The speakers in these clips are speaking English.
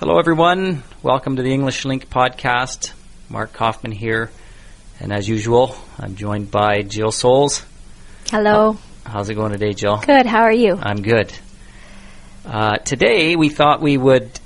Hello, everyone. Welcome to the English LingQ podcast. Mark Kaufmann here. And as usual, I'm joined by Jill Souls. Hello. How's it going today, Jill? Good. How are you? I'm good. Uh, today, we thought we would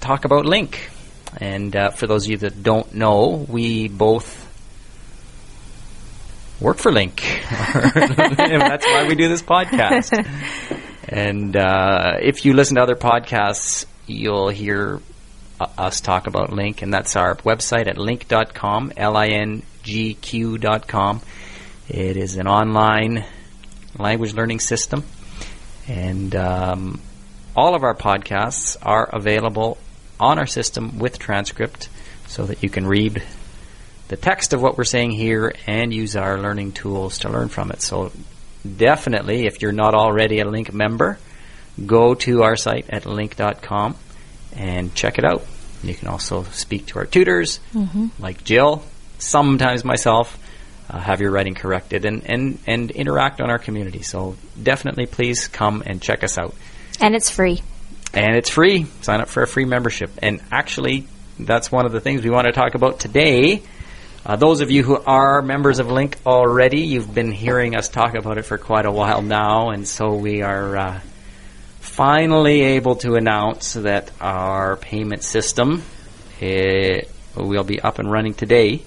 talk about LingQ. And uh, for those of you that don't know, we both work for LingQ. That's why we do this podcast. And uh, if you listen to other podcasts, you'll hear uh, us talk about LingQ, and that's our website at LingQ.com, L-I-N-G-Q.com. It is an online language learning system, and um, all of our podcasts are available on our system with transcript so that you can read the text of what we're saying here and use our learning tools to learn from it. So definitely, if you're not already a LingQ member, go to our site at LingQ.com and check it out. You can also speak to our tutors, mm-hmm. like Jill, sometimes myself, uh, have your writing corrected, and, and, and interact on our community. So definitely please come and check us out. And it's free. And it's free. Sign up for a free membership. And actually, that's one of the things we want to talk about today. Uh, those of you who are members of LingQ already, you've been hearing us talk about it for quite a while now, and so we are uh, finally able to announce that our payment system will be up and running today.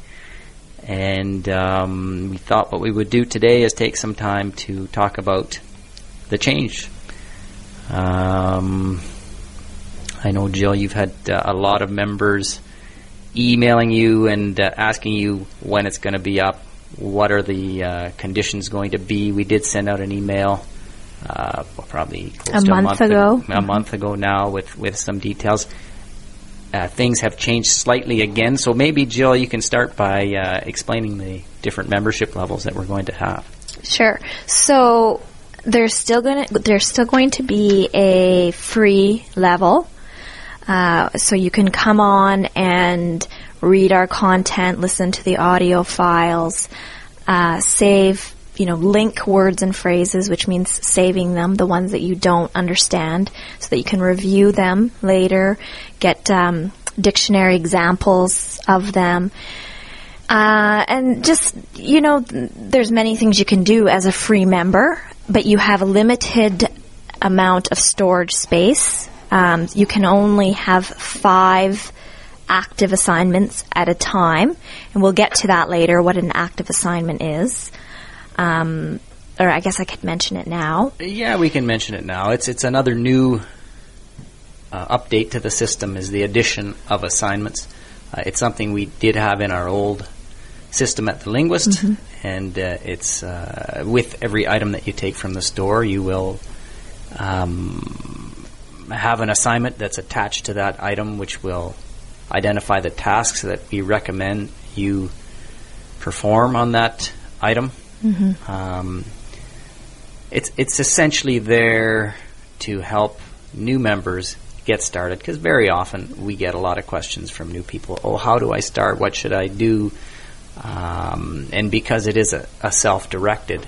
And um, we thought what we would do today is take some time to talk about the change. Um, I know, Jill, you've had uh, a lot of members emailing you and uh, asking you when it's going to be up. What are the uh, conditions going to be? We did send out an email uh, probably a month, a month, ago. A, a month ago now with, with some details. Uh, things have changed slightly again, so maybe Jill, you can start by uh, explaining the different membership levels that we're going to have. Sure. So there's still going to there's still going to be a free level, uh, so you can come on and read our content, listen to the audio files, uh, save you know, link words and phrases, which means saving them, the ones that you don't understand, so that you can review them later, get um, dictionary examples of them. Uh, and just, you know, there's many things you can do as a free member, but you have a limited amount of storage space. Um, you can only have five active assignments at a time, and we'll get to that later, what an active assignment is. Um, or I guess I could mention it now. Yeah, we can mention it now. It's it's another new uh, update to the system is the addition of assignments. Uh, it's something we did have in our old system at the linguist, mm-hmm. and uh, it's uh, with every item that you take from the store, you will um, have an assignment that's attached to that item, which will identify the tasks that we recommend you perform on that item. Mm-hmm. Um, it's it's essentially there to help new members get started because very often we get a lot of questions from new people. Oh, how do I start? What should I do? Um, and because it is a, a self-directed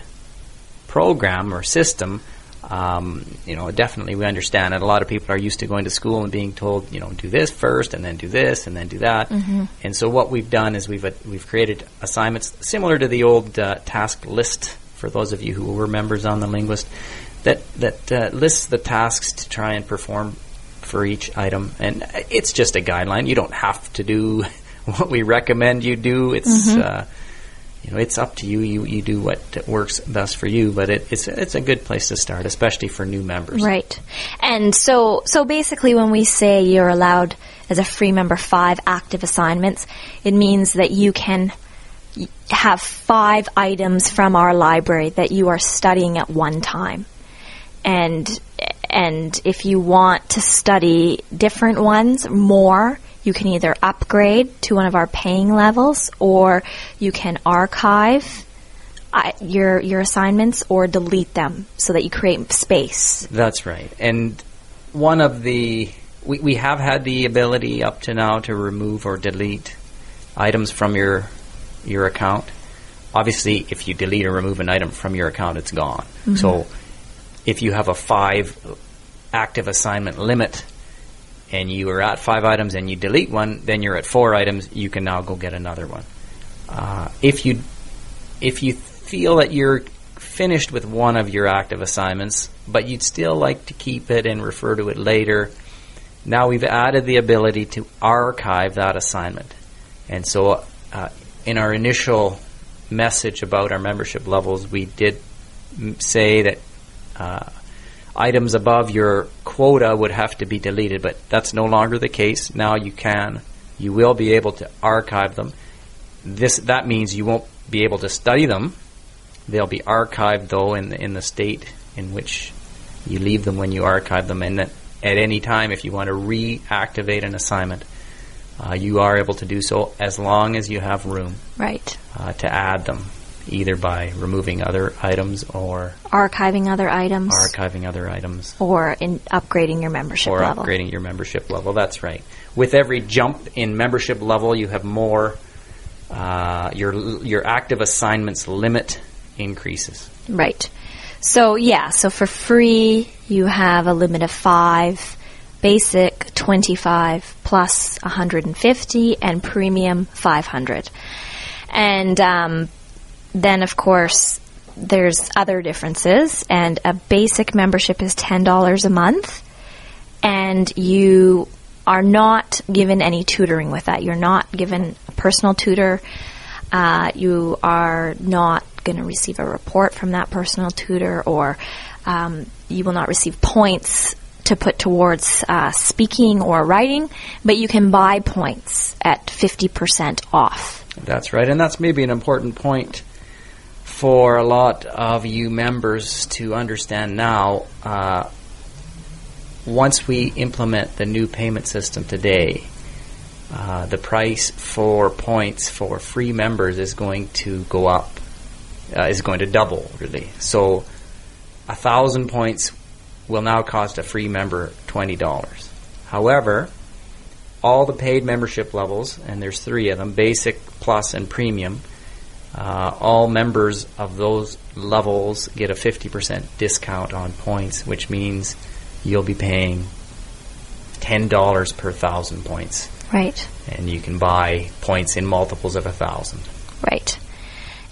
program or system, um, you know, definitely we understand that a lot of people are used to going to school and being told, you know, do this first and then do this and then do that. Mm-hmm. And so what we've done is we've uh, we've created assignments similar to the old uh, task list for those of you who were members on the linguist that that uh, lists the tasks to try and perform for each item. And it's just a guideline. You don't have to do what we recommend you do. It's mm-hmm uh, you know, it's up to you. You you do what works best for you, but it, it's it's a good place to start, especially for new members. Right. And so so basically, when we say you're allowed as a free member five active assignments, it means that you can have five items from our library that you are studying at one time, and and if you want to study different ones more you can either upgrade to one of our paying levels or you can archive uh, your your assignments or delete them so that you create space. That's right. And one of the we, we have had the ability up to now to remove or delete items from your your account. Obviously, if you delete or remove an item from your account, it's gone. Mm-hmm. So, if you have a five active assignment limit, and you are at five items and you delete one, then you're at four items. You can now go get another one. Uh, if you if you feel that you're finished with one of your active assignments, but you'd still like to keep it and refer to it later, now we've added the ability to archive that assignment. And so, uh, in our initial message about our membership levels, we did m- say that uh, items above your quota would have to be deleted, but that's no longer the case. Now you can, you will be able to archive them. This that means you won't be able to study them. They'll be archived though in the, in the state in which you leave them when you archive them, and that at any time, if you want to reactivate an assignment, uh, you are able to do so as long as you have room Right. uh, to add them, either by removing other items or Archiving other items archiving other items or in upgrading your membership or level. upgrading your membership level. That's right. With every jump in membership level, you have more. Uh, your your active assignments limit increases. Right. So yeah, so for free you have a limit of five, basic twenty five plus one hundred and fifty, and premium five hundred. And um, then of course there's other differences, and a basic membership is ten dollars a month, and you are not given any tutoring with that. You're not given a personal tutor. Uh, you are not going to receive a report from that personal tutor, or um, you will not receive points to put towards uh, speaking or writing, but you can buy points at 50% off. That's right, and that's maybe an important point for a lot of you members to understand now. Uh, once we implement the new payment system today, uh, the price for points for free members is going to go up, uh, is going to double, really. So, a thousand points will now cost a free member $20. However, all the paid membership levels, and there's three of them basic, plus, and premium. Uh, all members of those levels get a 50% discount on points, which means you'll be paying $10 per thousand points. Right. And you can buy points in multiples of a thousand. Right.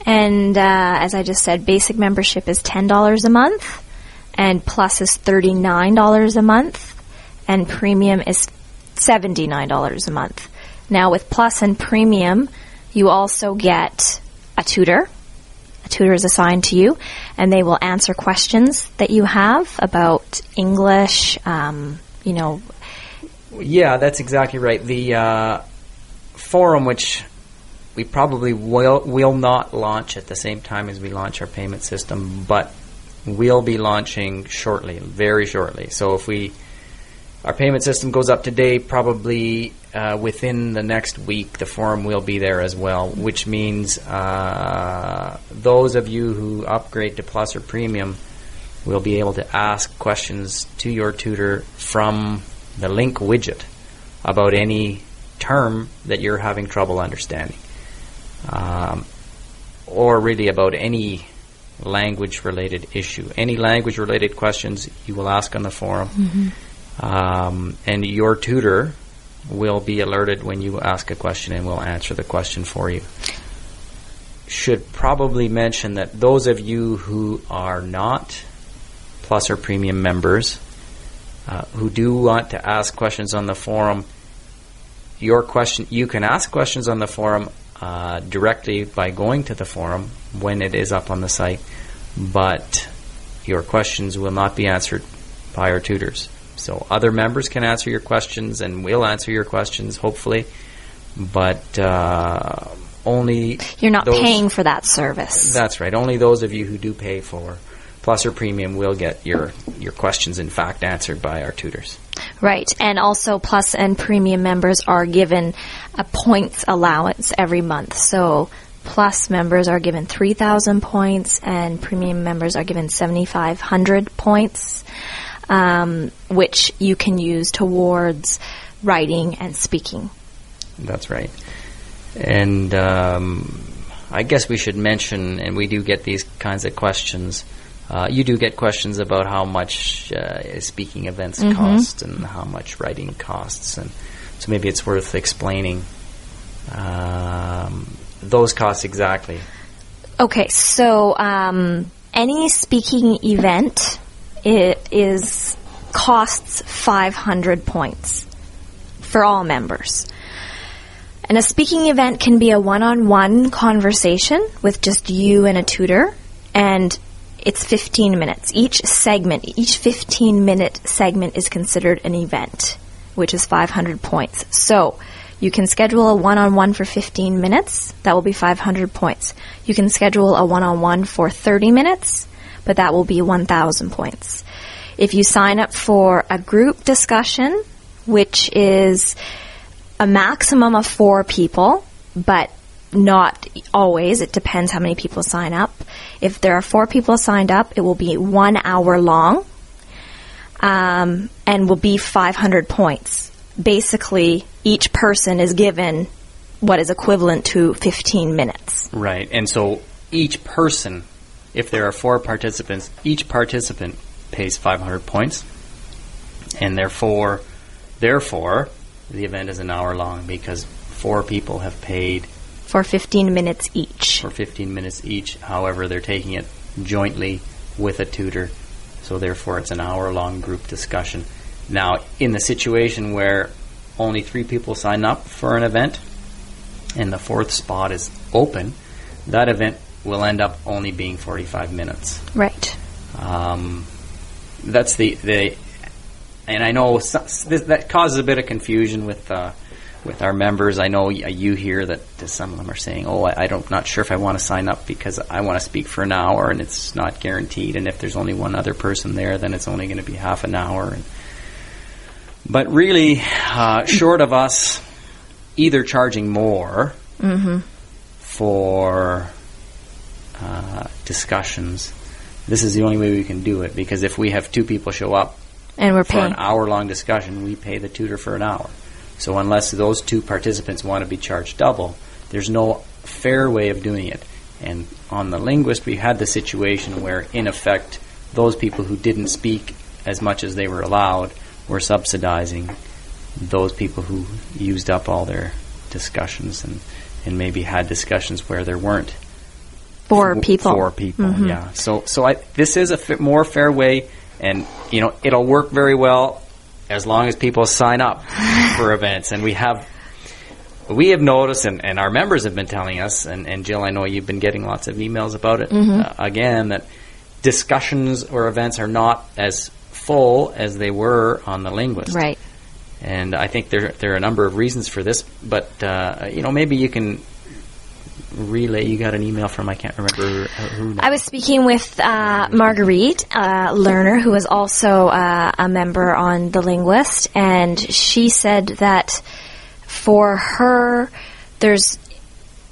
And uh, as I just said, basic membership is $10 a month, and plus is $39 a month, and premium is $79 a month. Now, with plus and premium, you also get a tutor. A tutor is assigned to you, and they will answer questions that you have about English, um, you know, Yeah, that's exactly right. The uh, forum, which we probably will will not launch at the same time as we launch our payment system, but we'll be launching shortly, very shortly. So if we our payment system goes up today, probably uh, within the next week, the forum will be there as well, which means uh, those of you who upgrade to Plus or Premium will be able to ask questions to your tutor from the LingQ widget about any term that you're having trouble understanding, um, or really about any language related issue. Any language related questions you will ask on the forum, um, and your tutor will be alerted when you ask a question and will answer the question for you. Should probably mention that those of you who are not Plus or Premium members uh, who do want to ask questions on the forum, your question you can ask questions on the forum uh, directly by going to the forum when it is up on the site, but your questions will not be answered by our tutors. So other members can answer your questions and we'll answer your questions, hopefully, but uh, only you're not those- paying for that service. That's right. Only those of you who do pay for Plus or Premium will get your your questions, in fact, answered by our tutors. Right, and also Plus and Premium members are given a points allowance every month. So Plus members are given 3,000 points, and Premium members are given 7,500 points, um, which you can use towards writing and speaking. That's right. And um, I guess we should mention, and we do get these kinds of questions Uh, you do get questions about how much uh, speaking events cost and how much writing costs, and so maybe it's worth explaining um, those costs exactly. Okay, so um, any speaking event it is costs 500 points for all members. And a speaking event can be a one-on-one conversation with just you and a tutor, and it's 15 minutes. Each segment, each 15 minute segment is considered an event, which is 500 points. So you can schedule a one on one for 15 minutes, that will be 500 points. You can schedule a one on one for 30 minutes, but that will be 1,000 points. If you sign up for a group discussion, which is a maximum of four people, but not always. It depends how many people sign up. If there are four people signed up, it will be one hour long um, and will be 500 points. Basically, each person is given what is equivalent to 15 minutes. Right, and so each person, if there are four participants, each participant pays 500 points, and therefore, therefore, the event is an hour long because four people have paid for 15 minutes each. For 15 minutes each. However, they're taking it jointly with a tutor, so therefore it's an hour long group discussion. Now, in the situation where only three people sign up for an event and the fourth spot is open, that event will end up only being 45 minutes. Right. Um, that's the, the and I know this, that causes a bit of confusion with uh, with our members. I know you hear that some of them are saying, "Oh, I, I don't not sure if I want to sign up because I want to speak for an hour and it's not guaranteed. And if there's only one other person there, then it's only going to be half an hour." And, but really, uh, short of us either charging more mm-hmm. for uh, discussions, this is the only way we can do it because if we have two people show up and we're for paying an hour long discussion, we pay the tutor for an hour. So unless those two participants want to be charged double, there's no fair way of doing it. And on the linguist, we had the situation where, in effect, those people who didn't speak as much as they were allowed were subsidizing those people who used up all their discussions and, and maybe had discussions where there weren't four people. Four people, mm-hmm. yeah. So, so I, this is a f- more fair way, and you know it'll work very well as long as people sign up for events. And we have we have noticed, and, and our members have been telling us, and, and Jill, I know you've been getting lots of emails about it mm-hmm. uh, again, that discussions or events are not as full as they were on the linguist. Right. And I think there there are a number of reasons for this, but uh, you know maybe you can relay. You got an email from I can't remember who. I was speaking with uh, Marguerite, a learner who is also uh, a member on the Linguist, and she said that for her, there's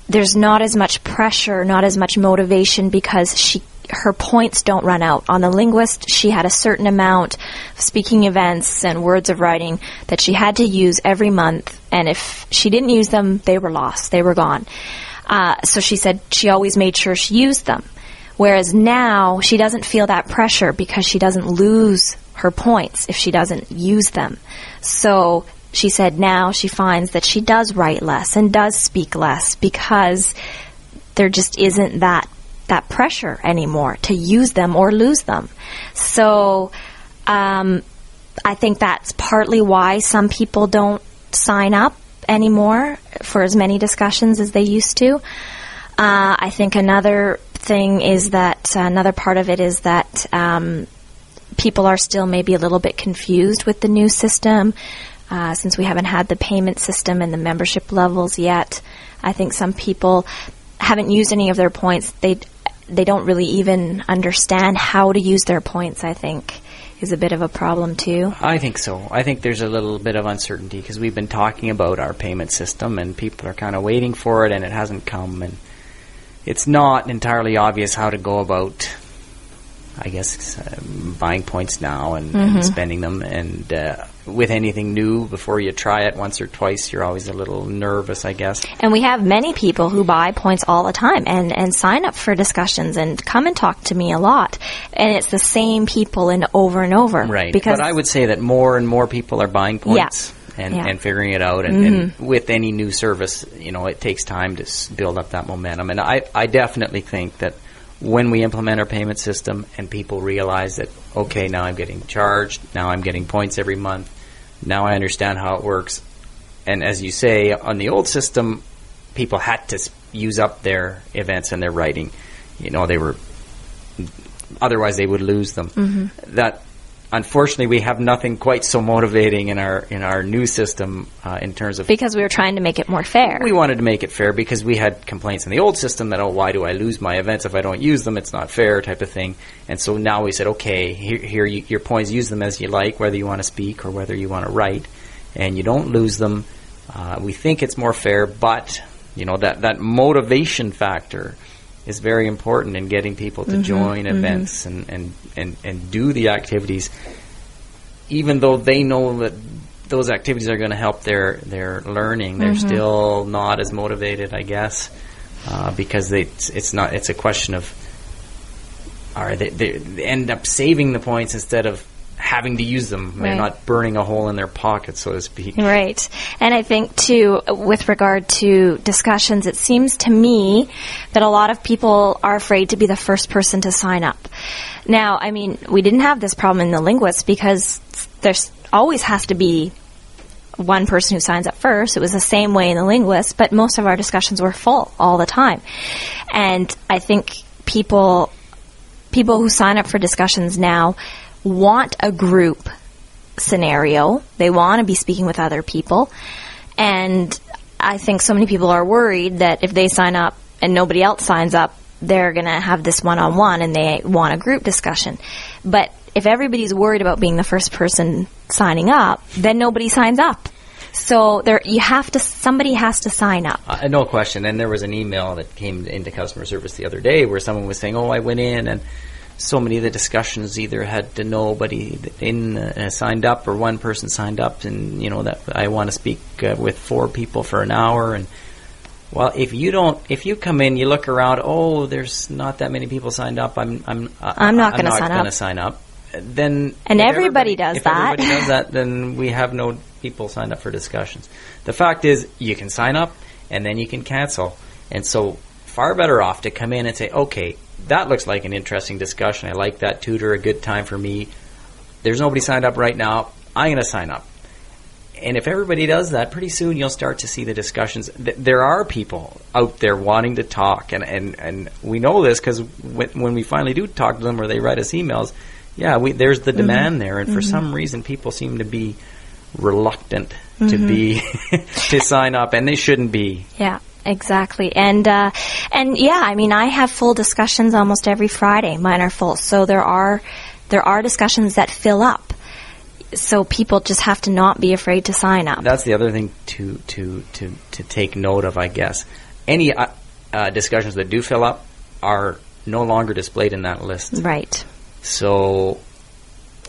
there's not as much pressure, not as much motivation because she her points don't run out. On the linguist, she had a certain amount of speaking events and words of writing that she had to use every month, and if she didn't use them, they were lost, they were gone. Uh, so she said she always made sure she used them. Whereas now she doesn't feel that pressure because she doesn't lose her points if she doesn't use them. So she said now she finds that she does write less and does speak less because there just isn't that that pressure anymore to use them or lose them. So um, I think that's partly why some people don't sign up anymore for as many discussions as they used to. Uh, I think another thing is that another part of it is that um, people are still maybe a little bit confused with the new system. Uh, since we haven't had the payment system and the membership levels yet, I think some people haven't used any of their points. They they don't really even understand how to use their points. I think is a bit of a problem too. I think so. I think there's a little bit of uncertainty because we've been talking about our payment system and people are kind of waiting for it and it hasn't come and it's not entirely obvious how to go about I guess, uh, buying points now and, and spending them. And uh, with anything new, before you try it once or twice, you're always a little nervous, I guess. And we have many people who buy points all the time and, and sign up for discussions and come and talk to me a lot. And it's the same people and over and over. Right. Because but I would say that more and more people are buying points. And, Yeah. and figuring it out, and, and mm-hmm. with any new service, you know, it takes time to s- build up that momentum. And I, I definitely think that when we implement our payment system and people realize that, okay, now I'm getting charged, now I'm getting points every month, now I understand how it works. And as you say, on the old system, people had to use up their events and their writing. You know, they were otherwise they would lose them. Mm-hmm. That unfortunately we have nothing quite so motivating in our in our new system uh, in terms of because we were trying to make it more fair. we wanted to make it fair because we had complaints in the old system that oh why do I lose my events if I don't use them? It's not fair type of thing. And so now we said okay here, here you, your points use them as you like whether you want to speak or whether you want to write. And you don't lose them. Uh, we think it's more fair but you know that that motivation factor is very important in getting people to mm-hmm, join mm-hmm. events and, and, and, and do the activities even though they know that those activities are going to help their their learning, they're mm-hmm. still not as motivated, I guess, uh, because they it's, it's not it's a question of are they they end up saving the points instead of having to use them. They're not burning a hole in their pocket, so to speak. Right. And I think too, with regard to discussions, it seems to me that a lot of people are afraid to be the first person to sign up. Now, I mean, we didn't have this problem in the linguists because there's always has to be one person who signs up first. It was the same way in the linguists, but most of our discussions were full all the time. And I think people people who sign up for discussions now want a group scenario. They want to be speaking with other people. And I think so many people are worried that if they sign up and nobody else signs up, they're going to have this one on one and they want a group discussion. But if everybody's worried about being the first person signing up, then nobody signs up. So there, you have to, somebody has to sign up. Uh, no question. And there was an email that came into customer service the other day where someone was saying, "Oh, I went in and." So many of the discussions either had to nobody in uh, signed up or one person signed up, and you know that I want to speak uh, with four people for an hour. And well, if you don't, if you come in, you look around. Oh, there's not that many people signed up. I'm I'm uh, I'm not gonna sign gonna up. sign up. Then And if everybody does if that. Everybody does that. Then we have no people signed up for discussions. The fact is, you can sign up and then you can cancel. And so, far better off to come in and say, okay, that looks like an interesting discussion. I like that tutor. A good time for me. There's nobody signed up right now. I'm going to sign up. And if everybody does that, pretty soon you'll start to see the discussions. There are people out there wanting to talk, and, and, and we know this because when, when we finally do talk to them or they write us emails, yeah, we, there's the mm-hmm. demand there, and for mm-hmm. some reason people seem to be reluctant to mm-hmm. be to sign up, and they shouldn't be. Yeah, exactly. And uh, and yeah, I mean, I have full discussions almost every Friday. Mine are full, so there are there are discussions that fill up. So people just have to not be afraid to sign up. That's the other thing to to to to take note of, I guess. Any uh, uh, discussions that do fill up are no longer displayed in that list. Right. So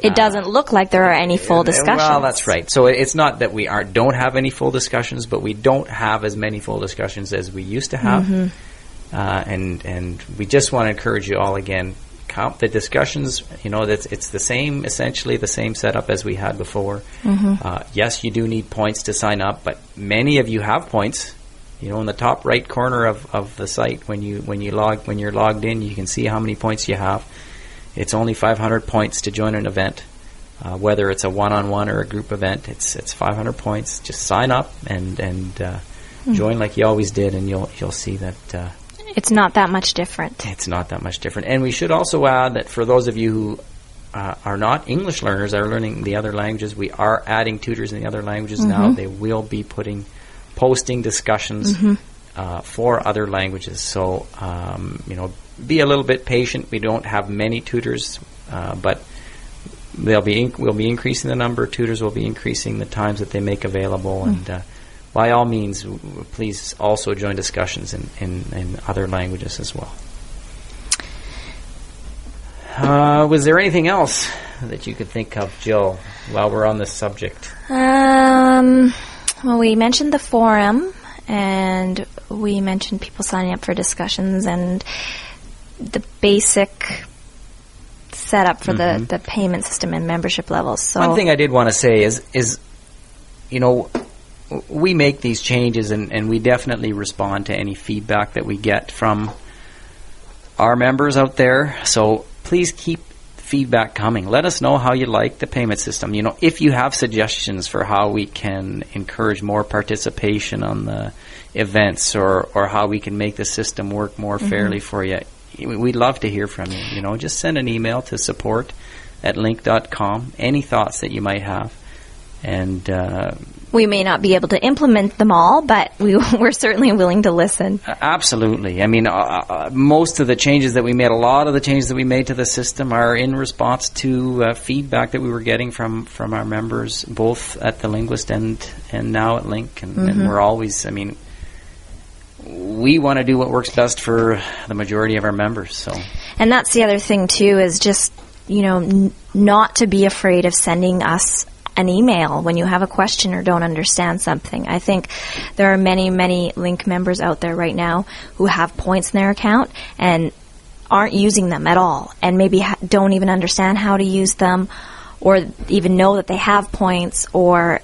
It doesn't look like there are any full discussions. Well, that's right. So it's not that we aren't don't have any full discussions, but we don't have as many full discussions as we used to have. Mm-hmm. Uh, and and we just want to encourage you all again. Count the discussions. You know that it's the same, essentially the same setup as we had before. Mm-hmm. Uh, yes, you do need points to sign up, but many of you have points. You know, in the top right corner of, of the site, when you when you log when you're logged in, you can see how many points you have. It's only 500 points to join an event, uh, whether it's a one-on-one or a group event. It's it's 500 points. Just sign up and and uh, join like you always did, and you'll you'll see that uh, It's not that much different. it's not that much different. And we should also add that for those of you who uh, are not English learners, are learning the other languages, we are adding tutors in the other languages now. They will be putting posting discussions uh, for other languages. So um, you know, be a little bit patient. We don't have many tutors, uh, but they'll be inc- we'll be increasing the number of tutors. We'll be increasing the times that they make available, and uh, by all means, w- please also join discussions in, in, in other languages as well. Uh, was there anything else that you could think of, Jill, while we're on this subject? Um, well, we mentioned the forum, and we mentioned people signing up for discussions and the basic setup for the, mm-hmm. the payment system and membership levels. So One thing I did want to say is, is you know, we make these changes and, and we definitely respond to any feedback that we get from our members out there. So please keep feedback coming. Let us know how you like the payment system. You know, if you have suggestions for how we can encourage more participation on the events or, or how we can make the system work more fairly for you, we'd love to hear from you. You know, just send an email to support at LingQ.com. Any thoughts that you might have. And uh, we may not be able to implement them all, but we, we're certainly willing to listen. Absolutely. I mean, uh, uh, most of the changes that we made, a lot of the changes that we made to the system are in response to uh, feedback that we were getting from, from our members, both at the Linguist and, and now at LingQ. And, and we're always, I mean, we want to do what works best for the majority of our members. So, And that's the other thing too is just you know n- not to be afraid of sending us an email when you have a question or don't understand something. I think there are many many LingQ members out there right now who have points in their account and aren't using them at all and maybe ha- don't even understand how to use them or even know that they have points or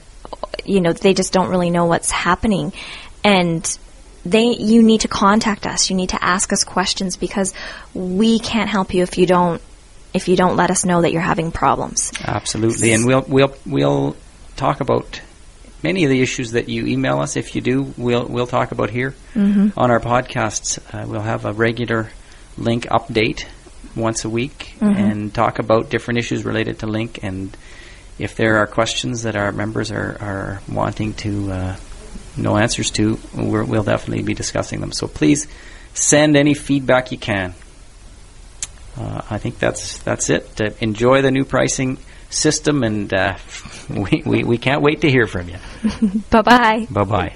you know they just don't really know what's happening and they you need to contact us you need to ask us questions because we can't help you if you don't if you don't let us know that you're having problems absolutely. And we'll, we'll, we'll talk about many of the issues that you email us. If you do, we'll, we'll talk about here on our podcasts. Uh, we'll have a regular LingQ update once a week and talk about different issues related to LingQ. And if there are questions that our members are, are wanting to uh, know answers to, we're, we'll definitely be discussing them. So please send any feedback you can. Uh, I think that's that's it. Uh, enjoy the new pricing system, and uh, we, we, we can't wait to hear from you. bye bye Bye bye.